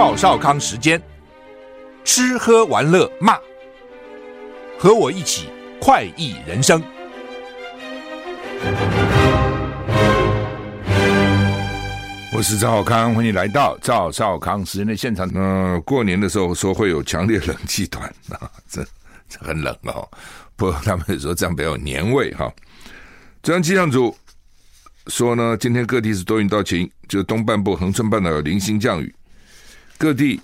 赵少康时间，吃喝玩乐骂，和我一起快意人生。我是赵少康，欢迎来到赵少康时间的现场。嗯、过年的时候说会有强烈冷气团 啊，这这很冷哦。不过他们说这样比较有年味哈。中央气象组说呢，今天各地是多云到晴，就东半部恒春半岛有零星降雨。各地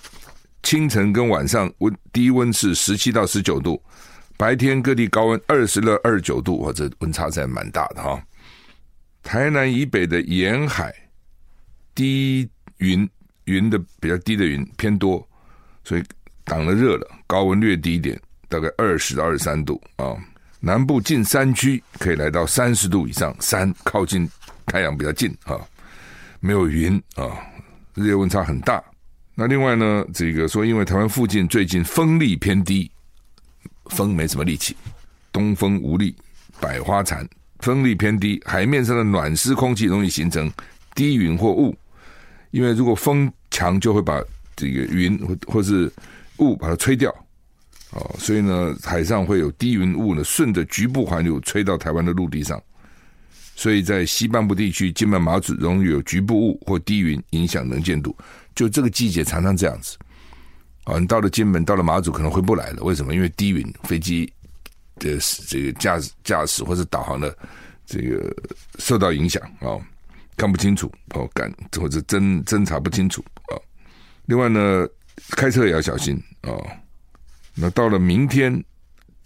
清晨跟晚上温低温是十七到十九度，白天各地高温二十到、二十九度，哇，这温差在蛮大的哈。台南以北的沿海低云云的比较低的云偏多，所以挡了热了，高温略低一点，大概二十到二十三度啊。南部近山区可以来到三十度以上，山靠近太阳比较近啊，没有云啊，日夜温差很大。那另外呢，这个说，因为台湾附近最近风力偏低，风没什么力气，东风无力，百花残，风力偏低，海面上的暖湿空气容易形成低云或雾，因为如果风强，就会把这个云或或是雾把它吹掉，哦，所以呢，海上会有低云雾呢，顺着局部环流吹到台湾的陆地上，所以在西半部地区、金门、马祖容易有局部雾或低云影响能见度。就这个季节常常这样子，啊，你到了金门，到了马祖可能回不来了。为什么？因为低云，飞机的这个驾驶驾驶或者导航的这个受到影响啊，看不清楚哦，感或者侦侦查不清楚啊。另外呢，开车也要小心啊。那到了明天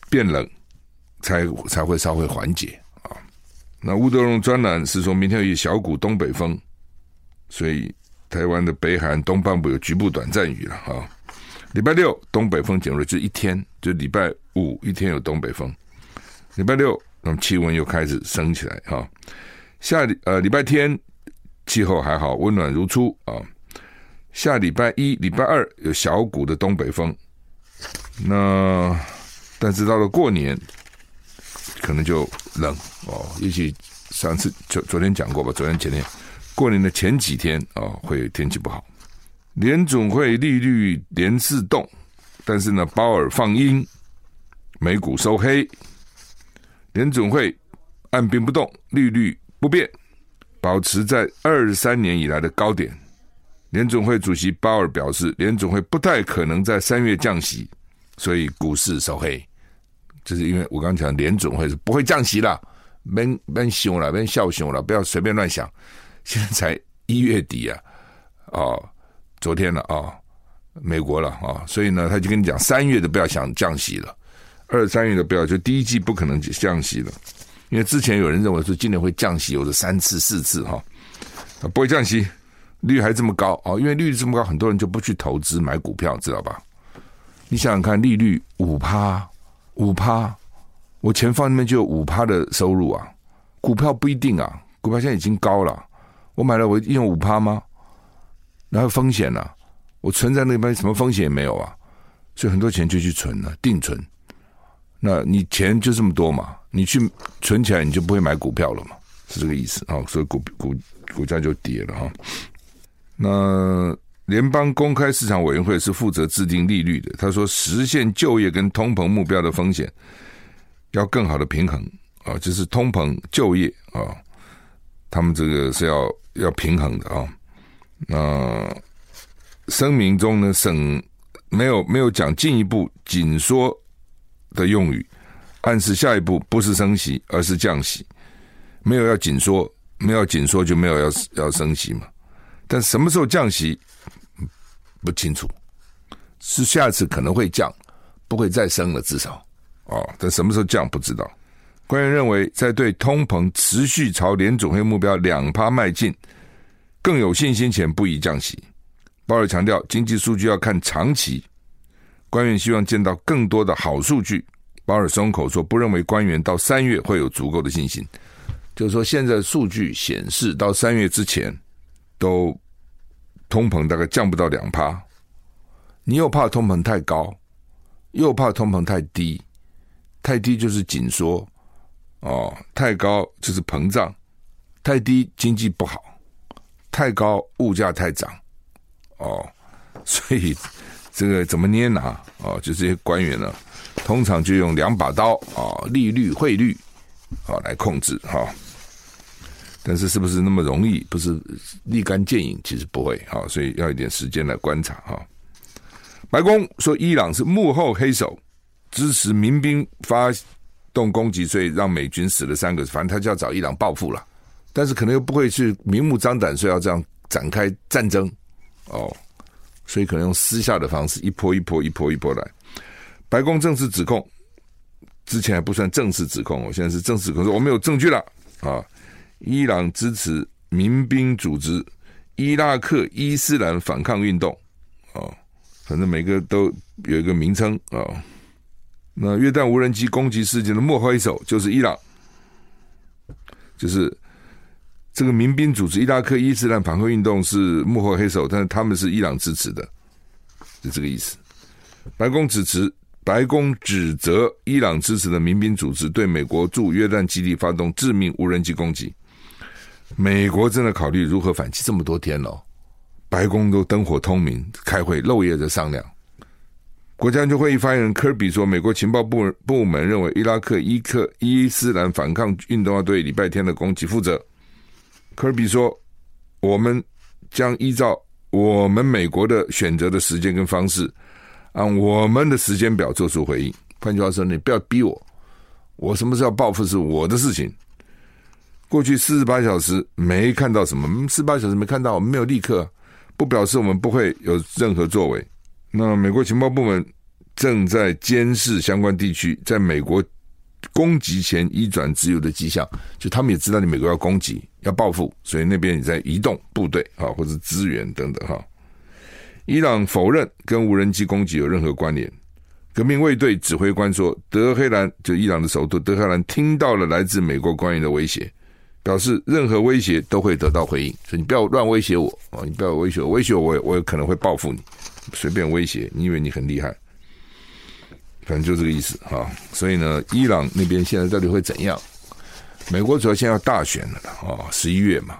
变冷，才才会稍微缓解啊。那吴德荣专栏是说明天有一小股东北风，所以。台湾的北海东半部有局部短暂雨了哈。礼拜六东北风减弱，就一天，就礼拜五一天有东北风。礼拜六，那么气温又开始升起来哈。下礼呃礼拜天气候还好，温暖如初啊。下礼拜一、礼拜二有小股的东北风，那但是到了过年可能就冷哦。也许上次昨昨天讲过吧，昨天前天。过年的前几天啊，会天气不好。联总会利率连四动，但是呢，鲍尔放鹰，美股收黑。联总会按兵不动，利率不变，保持在二三年以来的高点。联总会主席鲍尔表示，联总会不太可能在三月降息，所以股市收黑。这是因为我刚刚讲，联总会是不会降息了，别别想了，别笑熊了，不要随便乱想。现在才一月底啊，哦，昨天了啊、哦，美国了啊、哦，所以呢，他就跟你讲，三月的不要想降息了，二三月的不要，就第一季不可能降息了，因为之前有人认为说今年会降息，有的三次四次哈、哦，不会降息，利率还这么高哦，因为利率这么高，很多人就不去投资买股票，知道吧？你想想看，利率五趴五趴，我钱放那边就有五趴的收入啊，股票不一定啊，股票现在已经高了。我买了，我用五趴吗？然后风险呢、我存在那边什么风险也没有啊，所以很多钱就去存了，定存。那你钱就这么多嘛？你去存起来，你就不会买股票了嘛？是这个意思啊？所以股股股价就跌了哈。那联邦公开市场委员会是负责制定利率的，他说实现就业跟通膨目标的风险要更好的平衡啊，就是通膨就业啊。他们这个是要要平衡的啊。那声明中呢，省没有没有讲进一步紧缩的用语，暗示下一步不是升息，而是降息。没有要紧缩，没有紧缩就没有要要升息嘛。但什么时候降息不清楚，是下次可能会降，不会再升了，至少哦。但什么时候降不知道。官员认为，在对通膨持续朝联总会目标两趴迈进更有信心前，不宜降息。鲍尔强调，经济数据要看长期。官员希望见到更多的好数据。鲍尔松口说，不认为官员到三月会有足够的信心。就是说，现在数据显示，到三月之前，都通膨大概降不到两趴。你又怕通膨太高，又怕通膨太低，太低就是紧缩。哦，太高就是膨胀，太低经济不好，太高物价太涨，哦，所以这个怎么捏拿啊？就这些官员呢，通常就用两把刀啊，利率、汇率啊来控制哈。但是是不是那么容易？不是立竿见影，其实不会哈。所以要一点时间来观察哈。白宫说伊朗是幕后黑手，支持民兵发动攻击，所以让美军死了三个，反正他就要找伊朗报复了。但是可能又不会去明目张胆说要这样展开战争哦，所以可能用私下的方式，一波一波一波一波来。白宫正式指控，之前还不算正式指控，我现在是正式指控，我们有证据了啊！伊朗支持民兵组织伊拉克伊斯兰反抗运动啊，反正每个都有一个名称啊。那约旦无人机攻击事件的幕后黑手就是伊朗，就是。这个民兵组织伊拉克伊斯兰反抗运动是幕后黑手，但是他们是伊朗支持的，是这个意思。白宫指持，白宫指责伊朗支持的民兵组织对美国驻约旦基地发动致命无人机攻击。美国正在考虑如何反击，这么多天了，白宫都灯火通明，开会漏夜的商量。国家安全会议发言人科比说，美国情报部部门认为伊拉克伊克伊斯兰反抗运动要对礼拜天的攻击负责。科比说：“我们将依照我们美国的选择的时间跟方式，按我们的时间表做出回应。换句话说，你不要逼我，我什么时候报复是我的事情。过去四十八小时没看到什么，四十八小时没看到，我们没有立刻，不表示我们不会有任何作为。那美国情报部门正在监视相关地区，在美国。”攻击前移转自由的迹象，就他们也知道你美国要攻击、要报复，所以那边也在移动部队啊，或者资源等等哈。伊朗否认跟无人机攻击有任何关联。革命卫队指挥官说，德黑兰就伊朗的首都德黑兰听到了来自美国官员的威胁，表示任何威胁都会得到回应，所以你不要乱威胁我啊，你不要威胁我，威胁我，我有可能会报复你，随便威胁，你以为你很厉害。反正就这个意思哈，所以呢，伊朗那边现在到底会怎样？美国主要现在要大选了啊，十一月嘛，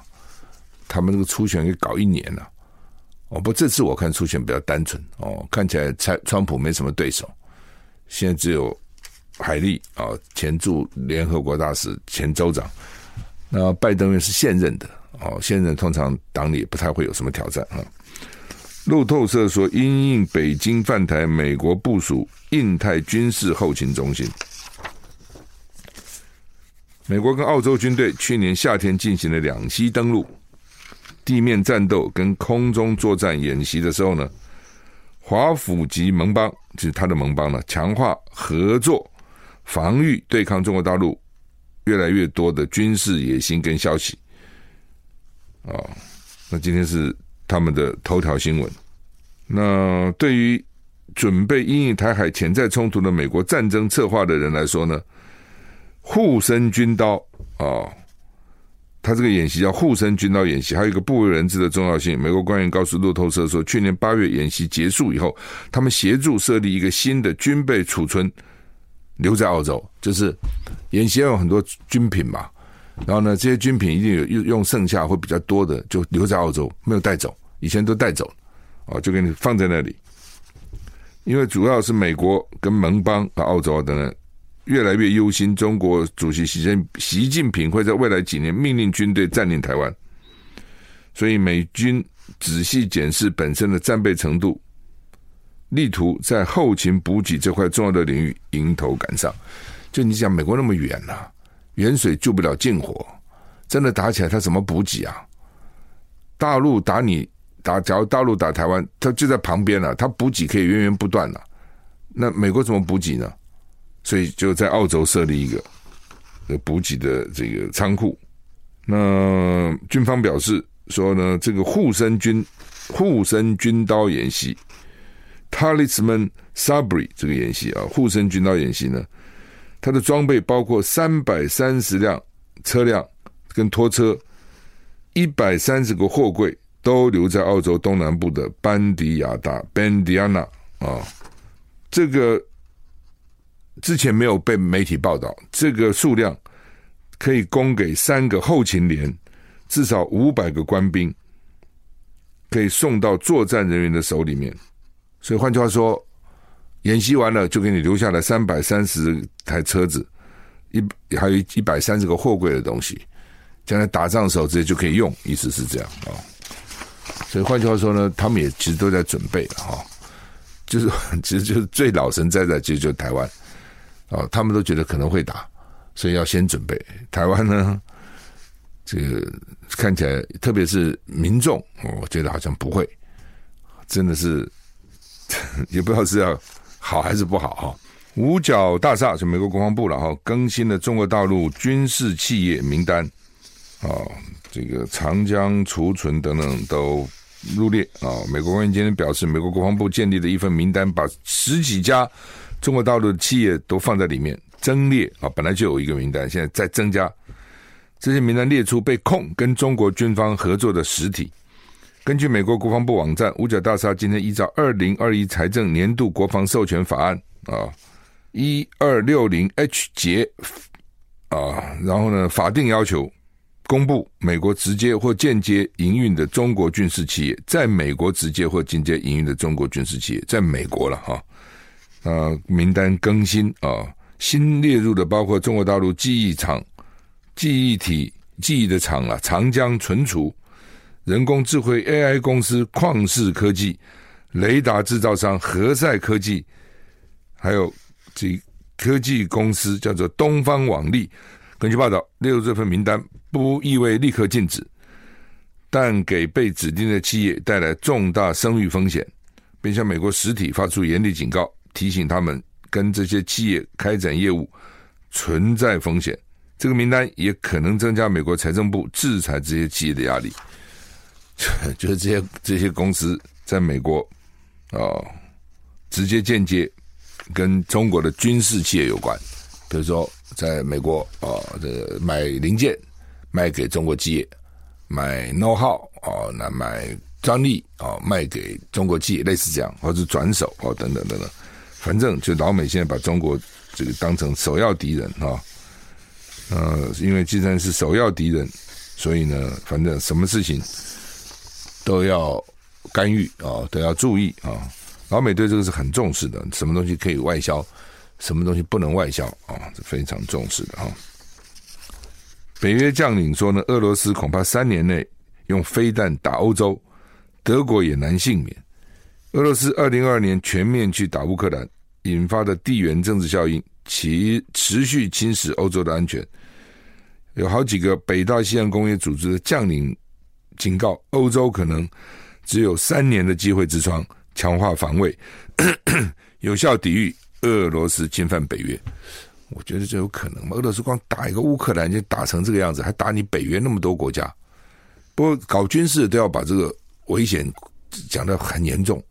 他们这个初选给搞一年了。哦，不，这次我看初选比较单纯哦，看起来川川普没什么对手，现在只有海利啊，前驻联合国大使、前州长。那拜登又是现任的哦，现任通常党里也不太会有什么挑战啊。路透社说，因应北京犯台，美国部署印太军事后勤中心。美国跟澳洲军队去年夏天进行了两栖登陆、地面战斗跟空中作战演习的时候呢，华府及盟邦就是他的盟邦呢，强化合作，防御对抗中国大陆越来越多的军事野心跟消息。啊，那今天是。他们的头条新闻。那对于准备因应台海潜在冲突的美国战争策划的人来说呢，护身军刀啊、哦，他这个演习叫护身军刀演习，还有一个不为人知的重要性。美国官员告诉路透社说，去年八月演习结束以后，他们协助设立一个新的军备储存，留在澳洲，就是演习要有很多军品嘛。然后呢，这些军品一定有用用剩下会比较多的，就留在澳洲，没有带走。以前都带走，哦，就给你放在那里。因为主要是美国跟盟邦和澳洲等等，越来越忧心中国主席习近习近平会在未来几年命令军队占领台湾，所以美军仔细检视本身的战备程度，力图在后勤补给这块重要的领域迎头赶上。就你讲，美国那么远呐、远水救不了近火，真的打起来，他怎么补给啊？大陆打你打，假如大陆打台湾，他就在旁边了，他补给可以源源不断了。那美国怎么补给呢？所以就在澳洲设立一个补给的这个仓库。那军方表示说呢，这个护身军护身军刀演习 Talisman Sabre 这个演习啊，护身军刀演习呢，它的装备包括三百三十辆车辆跟拖车。一百三十个货柜都留在澳洲东南部的班迪亚达 （Bandiana） 啊，这个之前没有被媒体报道。这个数量可以供给三个后勤连，至少五百个官兵。可以送到作战人员的手里面。所以换句话说，演习完了就给你留下来三百三十台车子，一还有一百三十个货柜的东西，将来打仗的时候直接就可以用，意思是这样啊。所以换句话说呢，他们也其实都在准备了哈，就是 其实就是最老神在在，其实就是台湾啊，他们都觉得可能会打，所以要先准备。台湾呢，这个看起来，特别是民众，我觉得好像不会，真的是 也不知道是要好还是不好哈。五角大厦是美国国防部了哈，更新了中国大陆军事企业名单啊。这个长江储存等等都入列啊！美国官员今天表示，美国国防部建立的一份名单，把十几家中国大陆的企业都放在里面，增列啊！本来就有一个名单，现在再增加。这些名单列出被控跟中国军方合作的实体。根据美国国防部网站，五角大厦今天依照二零二一财政年度国防授权法案啊，一二六零 H 节啊，然后呢，法定要求。公布美国直接或间接营运的中国军事企业，在美国直接或间接营运的中国军事企业，在美国了哈，啊，名单更新啊，新列入的包括中国大陆记忆厂、记忆体记忆的厂啊，长江存储、人工智慧 AI 公司旷视科技、雷达制造商和赛科技，还有这科技公司叫做东方网力。根据报道，列入这份名单不意味立刻禁止，但给被指定的企业带来重大声誉风险，并向美国实体发出严厉警告，提醒他们跟这些企业开展业务存在风险。这个名单也可能增加美国财政部制裁这些企业的压力。就是这些这些公司在美国啊、哦，直接间接跟中国的军事企业有关。比如说，在美国啊，这买零件卖给中国企业，买 know how 啊，那买专利啊，卖给中国企业，类似这样，或者转手啊，等等等等，反正就老美现在把中国这个当成首要敌人啊，呃，因为既然是首要敌人，所以呢，反正什么事情都要干预啊，都要注意啊，老美对这个是很重视的，什么东西可以外销。什么东西不能外销啊？是非常重视的哈。北约将领说呢，俄罗斯恐怕三年内用飞弹打欧洲，德国也难幸免。俄罗斯二零二二年全面去打乌克兰，引发的地缘政治效应，其持续侵蚀欧洲的安全。有好几个北大西洋公约组织的将领警告，欧洲可能只有三年的机会之窗，强化防卫，有效抵御。俄罗斯侵犯北约，我觉得这有可能吗？俄罗斯光打一个乌克兰就打成这个样子，还打你北约那么多国家。不过搞军事都要把这个危险讲得很严重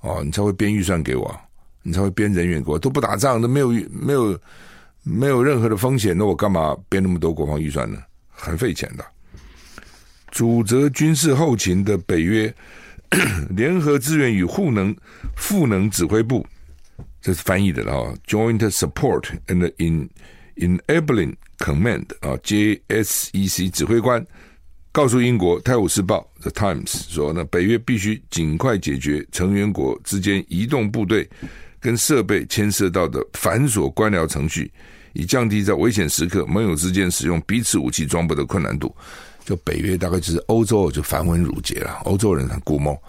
哦，你才会编预算给我，你才会编人员给我。都不打仗，都没有没有没有任何的风险，那我干嘛编那么多国防预算呢？很费钱的。主责军事后勤的北约 联合资源与赋能赋能指挥部。这是翻译的了啊，Joint Support and in Enabling Command 啊，JSEC 指挥官告诉英国《泰晤士报》The Times 说，呢，北约必须尽快解决成员国之间移动部队跟设备牵涉到的繁琐官僚程序，以降低在危险时刻盟友之间使用彼此武器装备的困难度。就北约大概就是欧洲就繁文缛节了，欧洲人很古摸。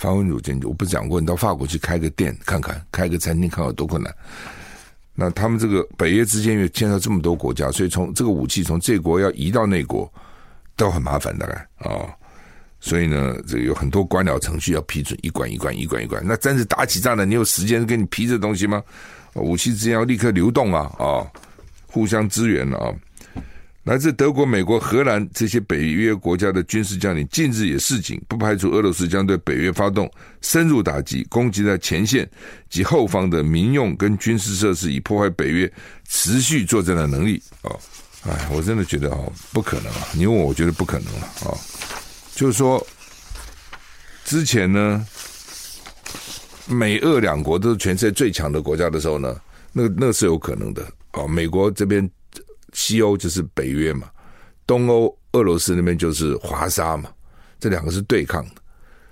繁文縟节，我不是讲过，你到法国去开个店看看，开个餐厅看看有多困难。那他们这个北约之间又牵涉这么多国家，所以从这个武器从这国要移到那国都很麻烦，大概啊、哦。所以呢，这有很多官僚程序要批准，一关一关，一关一关。那真是打起仗来，你有时间给你批这东西吗？武器之间要立刻流动啊，啊、哦，互相支援了啊。来自德国、美国、荷兰这些北约国家的军事将领近日也示警，不排除俄罗斯将对北约发动深入打击，攻击在前线及后方的民用跟军事设施，以破坏北约持续作战的能力。哦，哎，我真的觉得哦，不可能啊！你问我，我觉得不可能了啊、就是说，之前呢，美俄两国都是全世界最强的国家的时候呢，那那是有可能的哦。美国这边。西欧就是北约嘛，东欧俄罗斯那边就是华沙嘛，这两个是对抗的。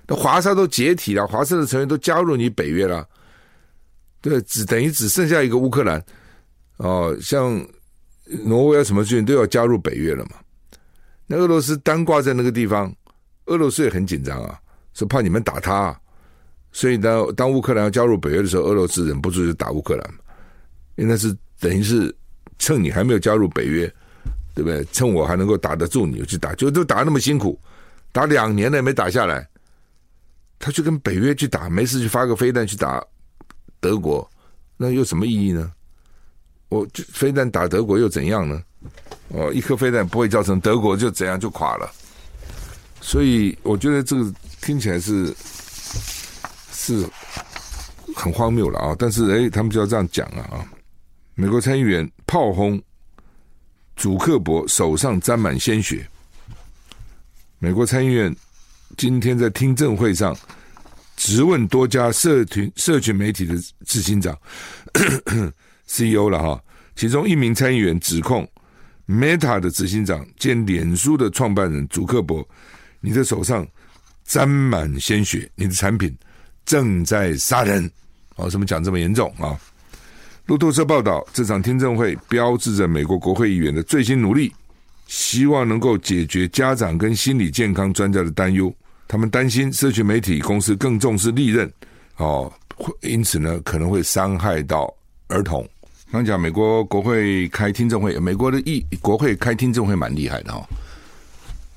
那华沙都解体了，华沙的成员都加入你北约了，对，只等于只剩下一个乌克兰哦，像挪威啊什么最近都要加入北约了嘛。那俄罗斯单挂在那个地方，俄罗斯也很紧张啊，说怕你们打他，所以当当乌克兰要加入北约的时候，俄罗斯忍不住就打乌克兰嘛，因为那是等于是趁你还没有加入北约，对不对？趁我还能够打得住你，我去打，就都打那么辛苦，打两年了也没打下来。他去跟北约去打，没事去发个飞弹去打德国，那有什么意义呢？我就飞弹打德国又怎样呢？哦，一颗飞弹不会造成德国就怎样就垮了。所以我觉得这个听起来是是很荒谬了啊！但是哎，他们就要这样讲了啊！美国参议员炮轰祖克伯手上沾满鲜血，美国参议院。今天在听证会上，质问多家社群社群媒体的执行长 CEO 了哈，其中一名参议员指控 Meta 的执行长兼脸书的创办人祖克伯，你的手上沾满鲜血，你的产品正在杀人。哦，怎么讲这么严重啊？路透社报道，这场听证会标志着美国国会议员的最新努力。希望能够解决家长跟心理健康专家的担忧，他们担心社群媒体公司更重视利润，哦，因此呢可能会伤害到儿童。刚讲美国国会开听证会，美国的议国会开听证会蛮厉害的哦。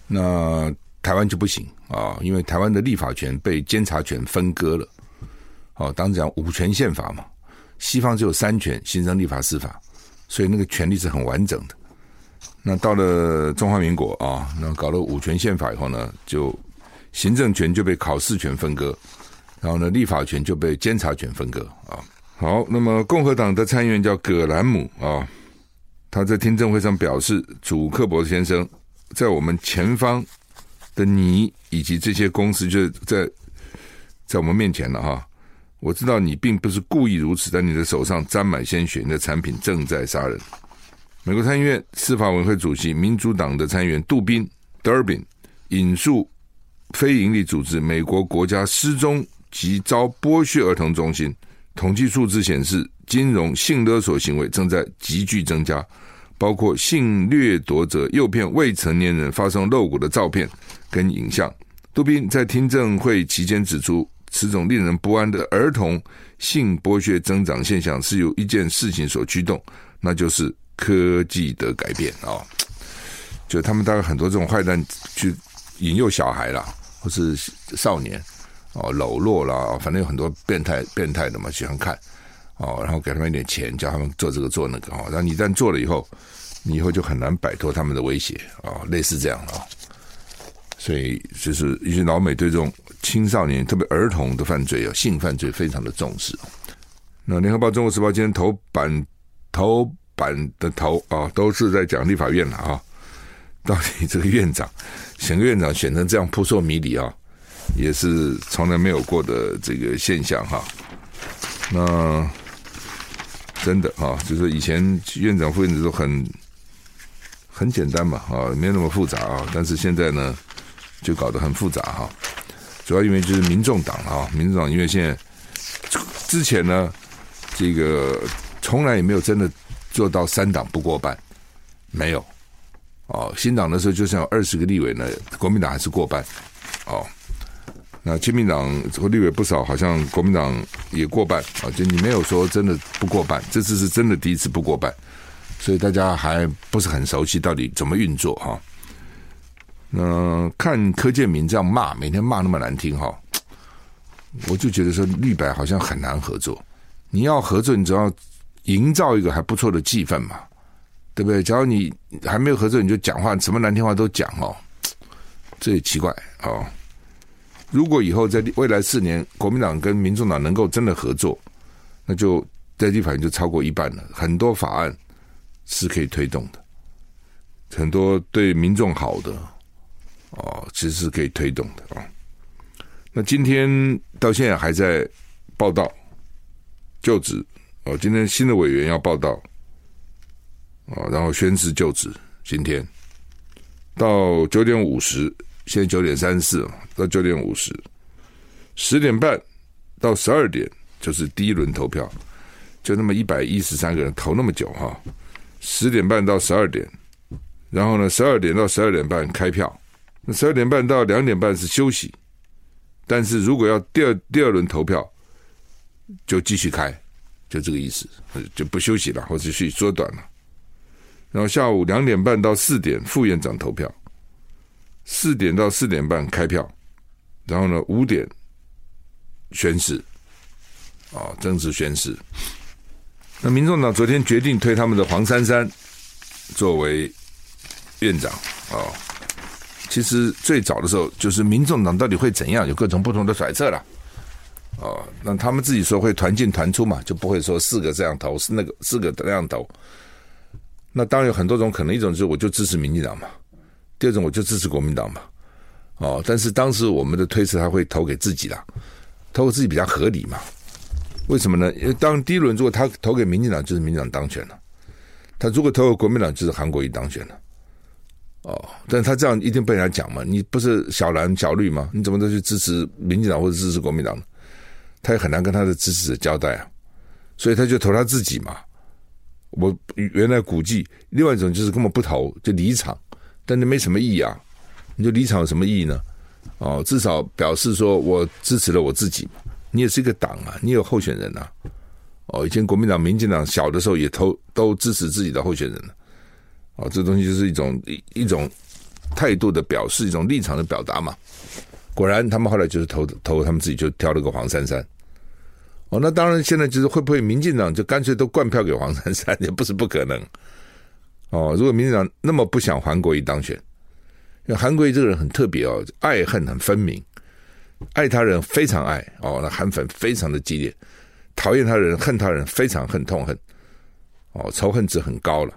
那台湾就不行啊，因为台湾的立法权被监察权分割了。哦，当时讲五权宪法嘛，西方只有三权：行政、立法、司法，所以那个权力是很完整的。那到了中华民国啊，那搞了五权宪法以后呢，就行政权就被考试权分割，然后呢，立法权就被监察权分割啊。好，那么共和党的参议员叫葛兰姆啊，他在听证会上表示，祖克伯先生在我们前方的你以及这些公司就在在我们面前了哈。我知道你并不是故意如此，但你的手上沾满鲜血，你的产品正在杀人。美国参议院司法委员会主席民主党的参议员杜宾 （Durbin） 引述非营利组织美国国家失踪及遭剥削儿童中心统计数字显示，金融性勒索行为正在急剧增加，包括性掠夺者诱骗未成年人发送露骨的照片跟影像。杜宾在听证会期间指出，此种令人不安的儿童性剥削增长现象是由一件事情所驱动，那就是。科技的改变啊、哦，就他们大概很多这种坏蛋去引诱小孩啦，或是少年哦，搂落啦，反正有很多变态变态的嘛，喜欢看哦，然后给他们一点钱，叫他们做这个做那个哦，然后你一旦做了以后，你以后就很难摆脱他们的威胁啊、哦，类似这样啊、哦，所以就是一些老美对这种青少年，特别儿童的犯罪啊，性犯罪非常的重视。那联合报、中国时报今天头版头。版的头啊，都是在讲立法院了啊。到底这个院长选个院长选成这样扑朔迷离啊，也是从来没有过的这个现象哈。那真的啊，就是以前院长副院长都很很简单嘛啊，没有那么复杂啊。但是现在呢，就搞得很复杂哈。主要因为就是民众党啊，民众党因为现在之前呢，这个从来也没有真的。做到三党不过半，没有哦。新党的时候就算有二十个立委呢，国民党还是过半哦。那亲民党和立委不少，好像国民党也过半啊。就你没有说真的不过半，这次是真的第一次不过半，所以大家还不是很熟悉到底怎么运作哈。嗯看柯建铭这样骂，每天骂那么难听哈，我就觉得说绿白好像很难合作。你要合作，你只要。营造一个还不错的气氛嘛，对不对？假如你还没有合作，你就讲话什么难听话都讲哦，这也奇怪哦。如果以后在未来四年，国民党跟民众党能够真的合作，那就在立法院就超过一半了，很多法案是可以推动的，很多对民众好的哦，其实是可以推动的啊。那今天到现在还在报道就职。哦，今天新的委员要报道，哦，然后宣誓就职。今天到九点五十，现在九点三十四，到九点五十，十点半到十二点就是第一轮投票，就那么一百一十三个人投那么久哈。十点半到十二点，然后呢，十二点到十二点半开票，那十二点半到两点半是休息，但是如果要第二第二轮投票，就继续开，就这个意思，就不休息了，或者去缩短了。然后下午两点半到四点副院长投票，四点到四点半开票，然后呢五点宣誓，啊，正式宣誓。那民众党昨天决定推他们的黄珊珊作为院长啊，其实最早的时候就是民众党到底会怎样，有各种不同的揣测了。哦，那他们自己说会团进团出嘛，就不会说四个这样投，是那个四个那样投。那当然有很多种可能，一种就是我就支持民进党嘛，第二种我就支持国民党嘛。哦，但是当时我们的推测他会投给自己啦，投给自己比较合理嘛。为什么呢？因为当第一轮如果他投给民进党，就是民进党当选了；他如果投给国民党，就是韩国瑜当选了。哦，但他这样一定被人家讲嘛？你不是小蓝小绿吗？你怎么都去支持民进党或者支持国民党呢？他也很难跟他的支持者交代啊，所以他就投他自己嘛。我原来估计，另外一种就是根本不投就离场，但那没什么意义啊。你就离场有什么意义呢？哦，至少表示说我支持了我自己。你也是一个党啊，你有候选人啊。哦，以前国民党、民进党小的时候也投都支持自己的候选人了。哦，这东西就是一种一一种态度的表示，一种立场的表达嘛。果然，他们后来就是投投他们自己就挑了个黄珊珊。哦，那当然，现在就是会不会民进党就干脆都灌票给黄珊珊，也不是不可能。哦，如果民进党那么不想韩国瑜当选，因为韩国瑜这个人很特别哦，爱恨很分明。爱他人非常爱哦，那韩粉非常的激烈；讨厌他人、恨他人非常恨、痛恨哦，仇恨值很高了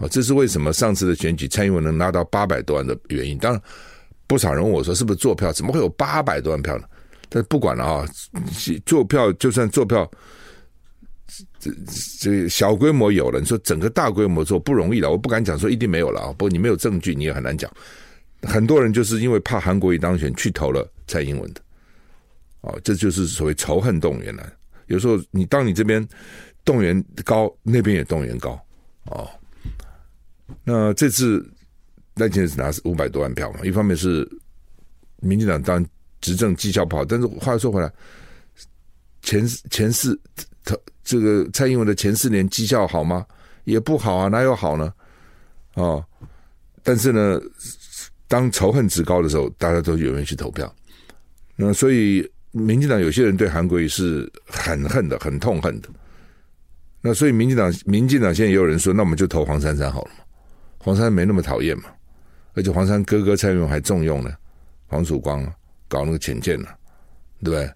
哦。这是为什么上次的选举蔡英文能拿到八百多万的原因。当然，不少人问我说：“是不是做票？怎么会有八百多万票呢？”但是不管了啊，做票就算做票，这这小规模有了，你说整个大规模做不容易了。我不敢讲说一定没有了啊，不过你没有证据，你也很难讲。很多人就是因为怕韩国瑜当选，去投了蔡英文的，哦，这就是所谓仇恨动员了。有时候你当你这边动员高，那边也动员高，哦。那这次赖清德只拿五百多万票嘛，一方面是民进党当执政绩效不好，但是话说回来，前前四他这个蔡英文的前四年绩效好吗？也不好啊，哪有好呢？哦，但是呢。当仇恨值高的时候，大家都有人去投票。那所以，民进党有些人对韩国瑜是很恨的，很痛恨的。那所以，民进党民进党现在也有人说，那我们就投黄珊珊好了嘛。黄珊珊没那么讨厌嘛，而且黄珊哥哥蔡英文还重用呢，黄曙光搞那个潜舰呢，对不对？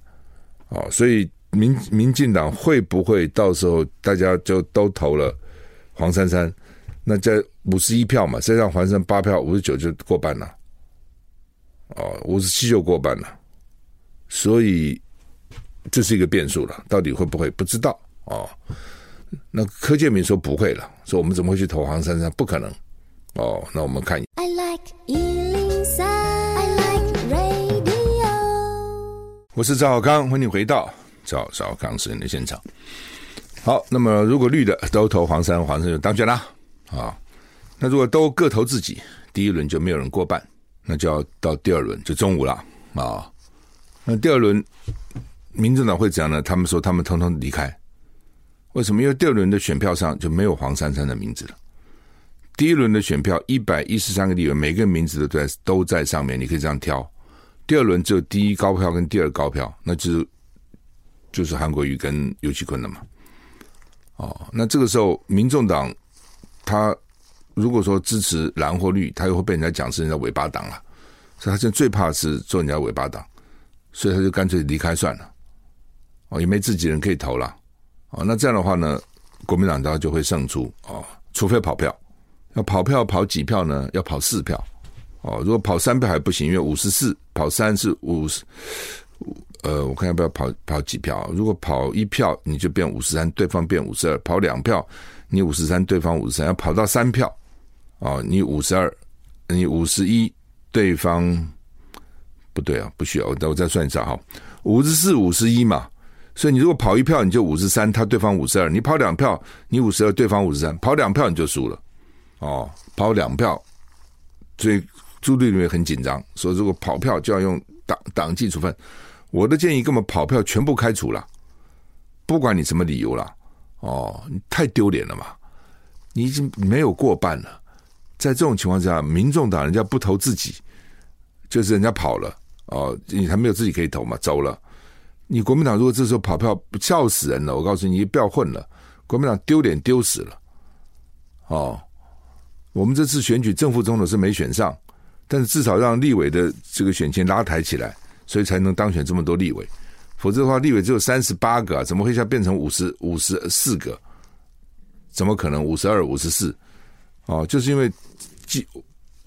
哦，所以民民进党会不会到时候大家就都投了黄珊珊？那在五十一票嘛，再让黄珊八票，五十九就过半了。哦，五十七就过半了，所以这是一个变数了。到底会不会不知道哦？那柯建铭说不会了，说我们怎么会去投黄珊珊？不可能。哦，那我们看。I like 103, I like radio。我是赵小康，欢迎你回到赵少康时人的现场。好，那么如果绿的都投黄珊，黄珊就当选啦。啊，那如果都各投自己，第一轮就没有人过半，那就要到第二轮，就中午了啊。那第二轮，民进党会怎样呢？他们说他们通通离开，为什么？因为第二轮的选票上就没有黄珊珊的名字了。第一轮的选票一百一十三个地方，每个名字都在都在上面，你可以这样挑。第二轮只有第一高票跟第二高票，那就是就是韩国瑜跟尤其坤了嘛。哦，那这个时候民众党。他如果说支持蓝或绿，他又会被人家讲是人家尾巴党了，所以他现在最怕是做人家尾巴党，所以他就干脆离开算了。哦，也没自己人可以投了。哦，那这样的话呢，国民党他就会胜出。哦，除非跑票，要跑票跑几票呢？要跑四票。哦，如果跑三票还不行，因为五十四跑三是五十，呃，我看要不要跑跑几票？如果跑一票，你就变五十三，对方变五十二，跑两票。你五十三，对方五十三，要跑到三票，哦，你五十二，你五十一，对方不对啊？不需要，我我再算一下哈，五十四五十一嘛，所以你如果跑一票你就五十三，他对方五十二，你跑两票你五十二，对方五十三，跑两票你就输了。哦，跑两票，所以朱立伦很紧张，说如果跑票就要用党党纪处分。我的建议，根本跑票全部开除了，不管你什么理由了。哦，你太丢脸了嘛！你已经没有过半了，在这种情况下，民众党人家不投自己，就是人家跑了哦，你还没有自己可以投嘛，走了。你国民党如果这时候跑票，笑死人了！我告诉你，你不要混了，国民党丢脸丢死了。哦，我们这次选举正副总统是没选上，但是至少让立委的这个选情拉抬起来，所以才能当选这么多立委。否则的话，立委只有三十八个，怎么会一下变成五十五十四个？怎么可能五十二、五十四？哦，就是因为基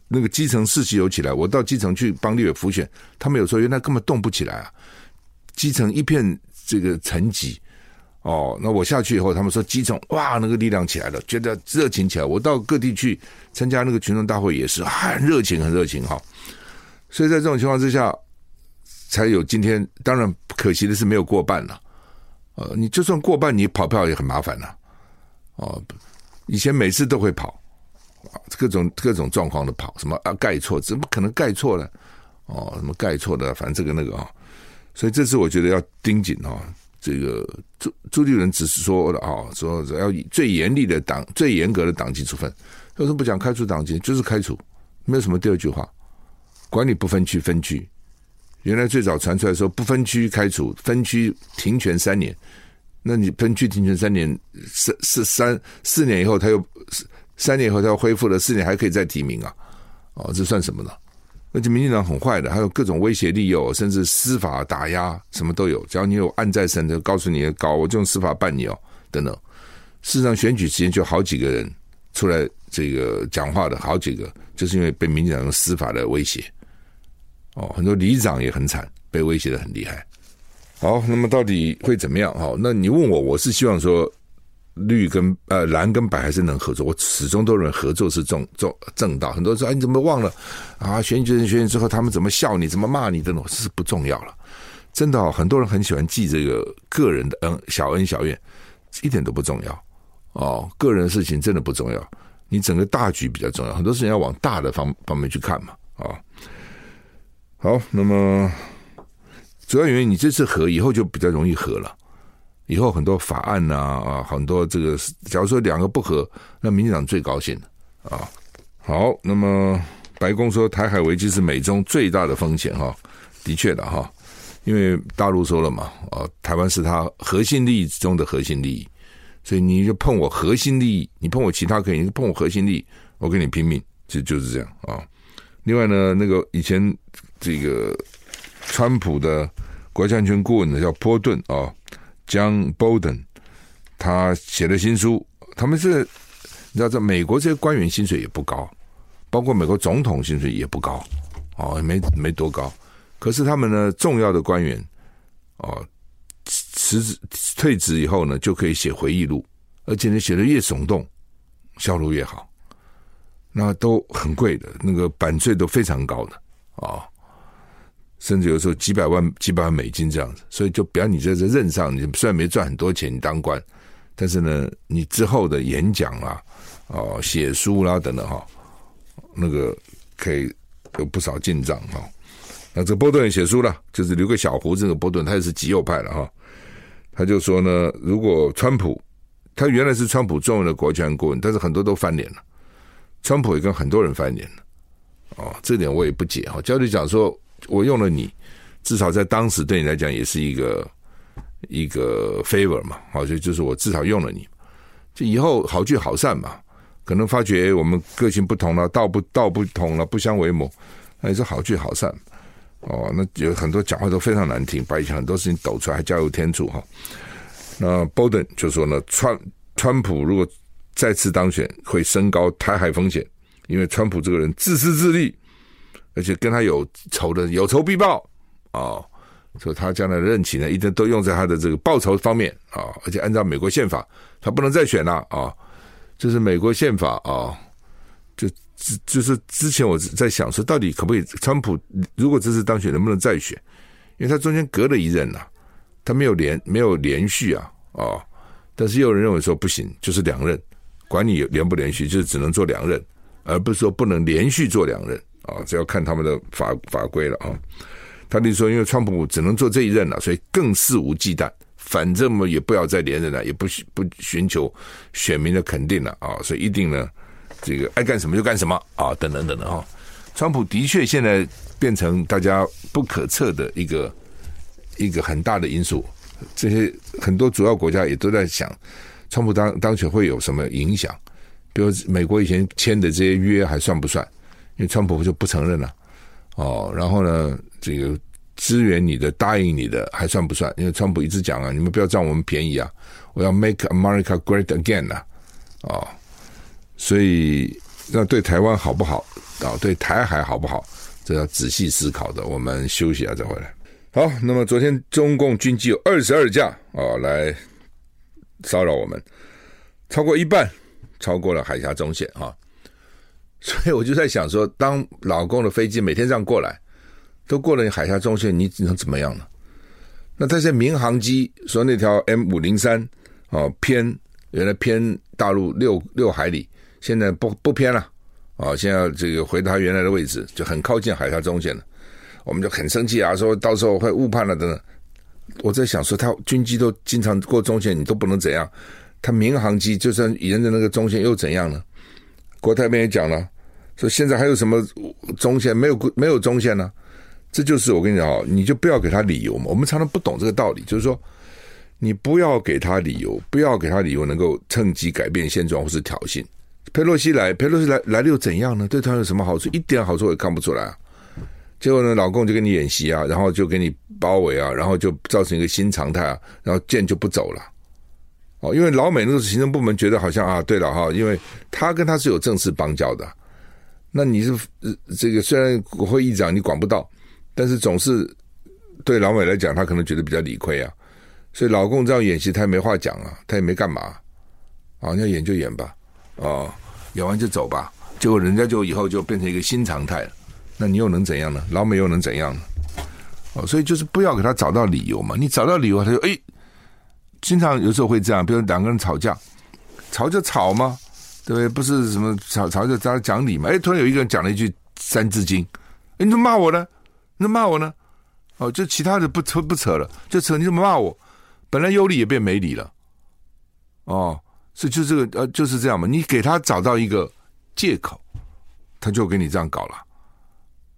那个基层士气有起来。我到基层去帮立委辅选，他们有说原来根本动不起来啊，基层一片这个沉寂。哦，那我下去以后，他们说基层哇，那个力量起来了，觉得热情起来。我到各地去参加那个群众大会，也是很热情，很热情哈。所以在这种情况之下。才有今天，当然可惜的是没有过半了。呃，你就算过半，你跑票也很麻烦了。哦，以前每次都会跑，各种各种状况的跑，什么啊盖错，怎么可能盖错了？哦，什么盖错的，反正这个那个啊。所以这次我觉得要盯紧哦，这个朱朱立伦只是说的啊，说要以最严厉的党、最严格的党纪处分。为什么不讲开除党籍？就是开除，没有什么第二句话，管你不分区分区。原来最早传出来说不分区开除，分区停权三年。那你分区停权三年，三四三四年以后他又三年以后他又恢复了，四年还可以再提名啊？哦，这算什么呢？而且民进党很坏的，还有各种威胁利诱，甚至司法打压，什么都有。只要你有案在身，就告诉你搞，我就用司法办你哦，等等。事实上，选举期间就好几个人出来这个讲话的好几个，就是因为被民进党用司法的威胁。哦，很多里长也很惨，被威胁的很厉害。好，那么到底会怎么样？哈，那你问我，我是希望说绿跟呃蓝跟白还是能合作。我始终都认为合作是正正正道。很多人说，哎，你怎么忘了啊？选举人选举之后，他们怎么笑你，怎么骂你等等，这是不重要了。真的，哦，很多人很喜欢记这个个人的恩小恩小怨，一点都不重要。哦，个人的事情真的不重要，你整个大局比较重要。很多事情要往大的方方面去看嘛，啊，哦。好，那么主要原因，你这次合以后就比较容易合了。以后很多法案呐啊，很多这个，假如说两个不合，那民进党最高兴的啊。好，那么白宫说台海危机是美中最大的风险哈，的确的哈，因为大陆说了嘛，啊，台湾是他核心利益中的核心利益，所以你就碰我核心利益，你碰我其他可以，你碰我核心利益，我跟你拼命，就就是这样啊。另外呢，那个以前。这个川普的国家安全顾问呢，叫波顿啊，John Bolton，他写了新书。他们是你知道，在美国这些官员薪水也不高，包括美国总统薪水也不高，哦，也没没多高。可是他们呢，重要的官员哦，辞职退职以后呢，就可以写回忆录，而且呢，写的越耸动，销路越好。那都很贵的，那个版税都非常高的。哦甚至有时候几百万、几百万美金这样子，所以就表你在这任上，你虽然没赚很多钱，你当官，但是呢，你之后的演讲啊、哦写书啦、等等哈，那个可以有不少进账哈。那这波顿也写书了，就是留个小胡子，的波顿他也是极右派了哈。他就说呢，如果川普他原来是川普重要的国家顾问，但是很多都翻脸了，川普也跟很多人翻脸了，哦，这点我也不解哈。焦点讲说。我用了你，至少在当时对你来讲也是一个一个 favor 嘛，好，就就是我至少用了你，就以后好聚好散嘛。可能发觉我们个性不同了，道不道不同了，不相为谋，那也是好聚好散。哦，那有很多讲话都非常难听，把以前很多事情抖出来，还加油添醋哈。那 Bolton 就说呢，川川普如果再次当选，会升高台海风险，因为川普这个人自私自利。而且跟他有仇的有仇必报啊，所以他将来的任期呢，一定都用在他的这个报仇方面啊。而且按照美国宪法，他不能再选了啊。这是美国宪法啊，就就是之前我在想说，到底可不可以？川普如果这次当选，能不能再选？因为他中间隔了一任呐、啊，他没有连没有连续啊，哦，但是又有人认为说不行，就是两任，管你连不连续，就是只能做两任，而不是说不能连续做两任啊，这要看他们的法法规了啊。他就说，因为川普只能做这一任了，所以更肆无忌惮，反正嘛也不要再连任了，也不不寻求选民的肯定了啊，所以一定呢，这个爱干什么就干什么啊，等等等等哈。川普的确现在变成大家不可测的一个一个很大的因素，这些很多主要国家也都在想，川普当当选会有什么影响？比如美国以前签的这些约还算不算？因为川普就不承认了哦，然后呢？这个支援你的、答应你的还算不算？因为川普一直讲啊，你们不要占我们便宜啊！我要 make America great again 啊！哦，所以那对台湾好不好啊？对台海好不好？这要仔细思考的。我们休息一下再回来。好，那么昨天中共军机有二十二架啊来骚扰我们，超过一半超过了海峡中线啊！所以我就在想说，当老公的飞机每天这样过来。都过了海峡中线，你能怎么样呢？那这些民航机说那条 M 五零三哦偏原来偏大陆六六海里，现在不不偏了啊，现在这个回到原来的位置，就很靠近海峡中线了。我们就很生气啊，说到时候会误判了等等。我在想说，他军机都经常过中线，你都不能怎样？他民航机就算沿着那个中线又怎样呢？国台办也讲了，说现在还有什么中线？没有没有中线呢？这就是我跟你讲，你就不要给他理由嘛。我们常常不懂这个道理，就是说，你不要给他理由，不要给他理由，能够趁机改变现状或是挑衅。佩洛西来，佩洛西来来了又怎样呢？对他有什么好处？一点好处也看不出来啊。结果呢，老公就给你演习啊，然后就给你包围啊，然后就造成一个新常态啊，然后舰就不走了。哦，因为老美那个行政部门觉得好像啊，对了哈，因为他跟他是有正式邦交的，那你是这个虽然国会议长你管不到。但是总是对老美来讲，他可能觉得比较理亏啊，所以老共这样演习，他也没话讲啊，他也没干嘛啊，你要演就演吧，哦，演完就走吧，结果人家就以后就变成一个新常态了，那你又能怎样呢？老美又能怎样呢？哦，所以就是不要给他找到理由嘛，你找到理由，他就哎，经常有时候会这样，比如两个人吵架，吵就吵嘛，对不对？不是什么吵吵就大家讲理嘛，哎，突然有一个人讲了一句《三字经》，哎，你怎么骂我呢？你怎么骂我呢？哦，就其他的不扯不扯了，就扯你怎么骂我？本来有理也变没理了。哦，所以就这个呃，就是这样嘛。你给他找到一个借口，他就给你这样搞了。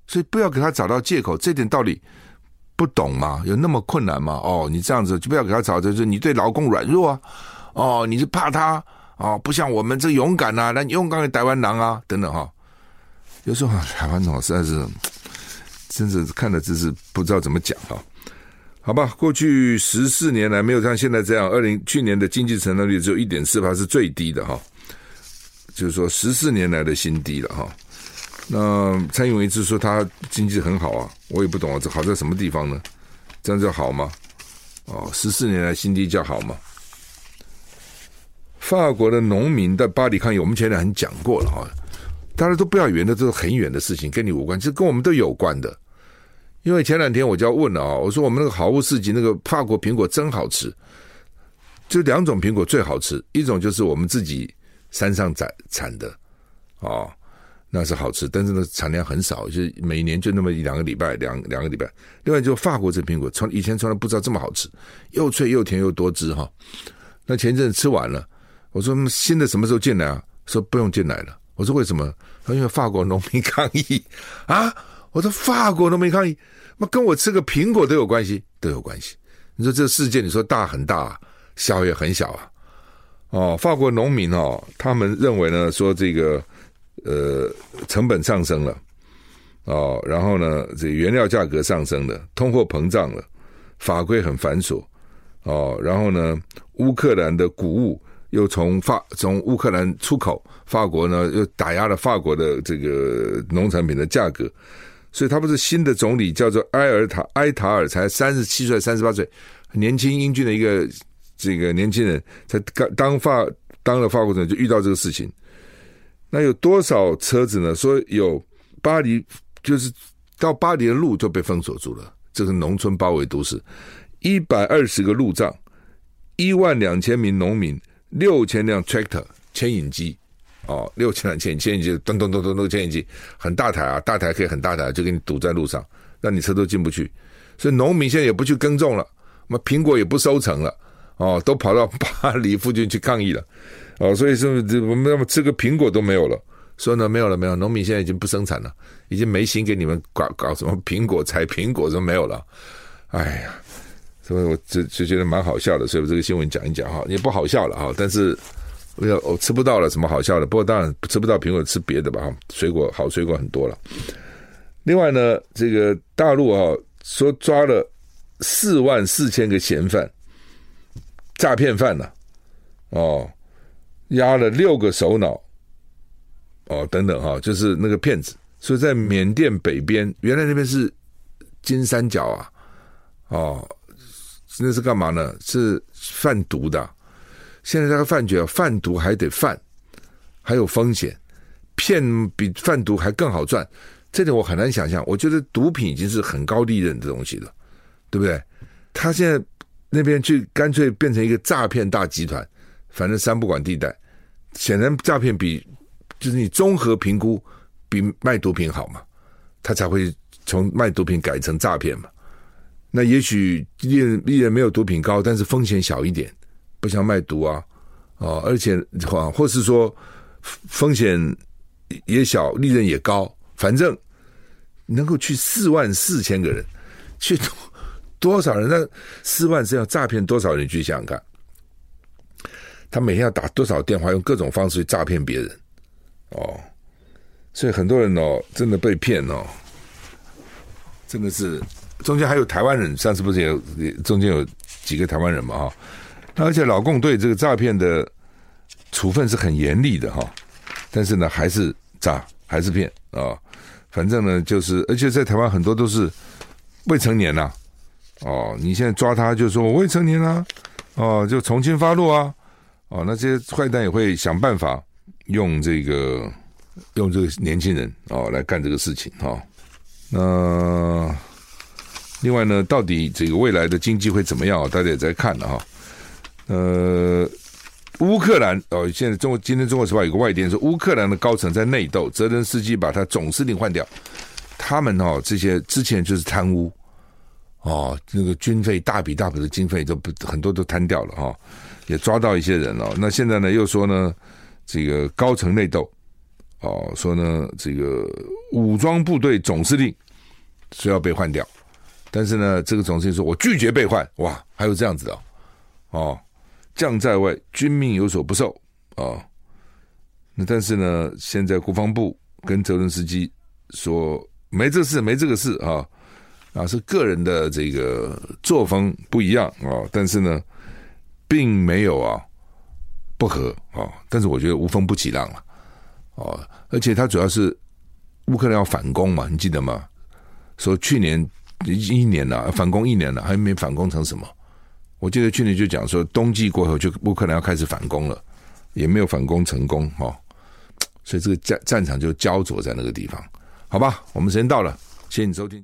所以不要给他找到借口，这点道理不懂吗？有那么困难吗？哦，你这样子就不要给他找，就是你对老公软弱啊。哦，你是怕他哦，不像我们这勇敢呐、啊，那勇敢的台湾狼啊，等等哈、有时候台湾佬实在是。真是看的真是不知道怎么讲哈，好吧，过去十四年来没有像现在这样，二零去年的经济成长率只有一点四趴是最低的哈，就是说十四年来的新低了哈。那蔡英文一直说他经济很好啊，我也不懂啊，这好在什么地方呢？这样就好吗？哦，十四年来新低价好吗？法国的农民在巴黎抗议，我们前两天讲过了哈，大家都不要以为这是很远的事情，跟你无关，其实跟我们都有关的。因为前两天我就要问了啊，我说我们那个好物市集那个法国苹果真好吃，就两种苹果最好吃，一种就是我们自己山上产产的，哦，那是好吃，但是呢产量很少，就是每年就那么一两个礼拜，两两个礼拜。另外就法国这苹果，从以前从来不知道这么好吃，又脆又甜又多汁哈。那前阵子吃完了，我说新的什么时候进来啊？说不用进来了。我说为什么？他因为法国农民抗议啊。我说法国农民抗议，那跟我吃个苹果都有关系，都有关系。你说这世界，你说大很大，小也很小啊。哦，法国农民哦，他们认为呢，说这个呃成本上升了，哦，然后呢，这原料价格上升了，通货膨胀了，法规很繁琐，哦，然后呢，乌克兰的谷物又从法从乌克兰出口，法国呢又打压了法国的这个农产品的价格。所以他不是新的总理，叫做埃尔塔埃塔尔，才三十七岁、三十八岁，年轻英俊的一个这个年轻人，才刚当法当了法国总就遇到这个事情。那有多少车子呢？说有巴黎，就是到巴黎的路就被封锁住了，这是农村包围都市，一百二十个路障，一万两千名农民，六千辆 tractor 牵引机，哦，六千辆牵引牵引机，咚咚咚咚咚牵引机，很大台啊，大台可以很大台，就给你堵在路上，让你车都进不去。所以农民现在也不去耕种了，那么苹果也不收成了，哦，都跑到巴黎附近去抗议了，哦，所以说这我们要么吃个苹果都没有了。说呢，没有了，没有，农民现在已经不生产了，已经没心给你们搞搞什么苹果采苹果都没有了。哎呀，所以我就就觉得蛮好笑的，所以我这个新闻讲一讲哈，也不好笑了哈。但是我要我吃不到了，什么好笑的？不过当然吃不到苹果，吃别的吧。水果好，水果很多了。另外呢，这个大陆啊，说抓了四万四千个嫌犯，诈骗犯呢，哦，押了六个首脑。哦，等等哈，就是那个骗子，所以在缅甸北边，原来那边是金三角啊，哦，那是干嘛呢？是贩毒的。现在这个饭局啊，贩毒还得贩，还有风险，骗比贩毒还更好赚，这点我很难想象。我觉得毒品已经是很高利润的东西了，对不对？他现在那边去干脆变成一个诈骗大集团，反正三不管地带，显然诈骗比。就是你综合评估比卖毒品好嘛，他才会从卖毒品改成诈骗嘛。那也许利润利润没有毒品高，但是风险小一点，不像卖毒啊，哦，而且或或是说风险也小，利润也高，反正能够去四万四千个人，去多少人？那四万是要诈骗多少人？去想想看，他每天要打多少电话，用各种方式去诈骗别人。哦，所以很多人哦，真的被骗哦，真的是中间还有台湾人，上次不是也有中间有几个台湾人嘛哈，而且老共对这个诈骗的处分是很严厉的哈，但是呢还是诈还是骗啊、反正呢就是，而且在台湾很多都是未成年呐、哦，你现在抓他就说我未成年啊，哦，就从轻发落啊，哦，那这些坏蛋也会想办法。用这个用这个年轻人哦来干这个事情哈、哦，那另外呢，到底这个未来的经济会怎么样？大家也在看了哈、呃，乌克兰哦，现在中国今天中国时报有个外电说，乌克兰的高层在内斗，泽连斯基把他总司令换掉，他们哦这些之前就是贪污哦，那个军费大笔大笔的经费都不很多都贪掉了哈、哦，也抓到一些人了。那现在呢又说呢？这个高层内斗，哦，说呢，这个武装部队总司令说要被换掉，但是呢，这个总司令说我拒绝被换，哇，还有这样子的，哦，将在外，军命有所不受，哦，那但是呢，现在国防部跟泽伦斯基说没这事，没这个事。啊，啊，是个人的这个作风不一样。啊，但是呢，并没有啊。不和哦，但是我觉得无风不起浪了哦，而且他主要是乌克兰要反攻嘛，你记得吗？说去年一年了，反攻一年了，还没反攻成什么？我记得去年就讲说冬季过后就乌克兰要开始反攻了，也没有反攻成功哦，所以这个战战场就焦灼在那个地方，好吧？我们时间到了，谢谢你收听。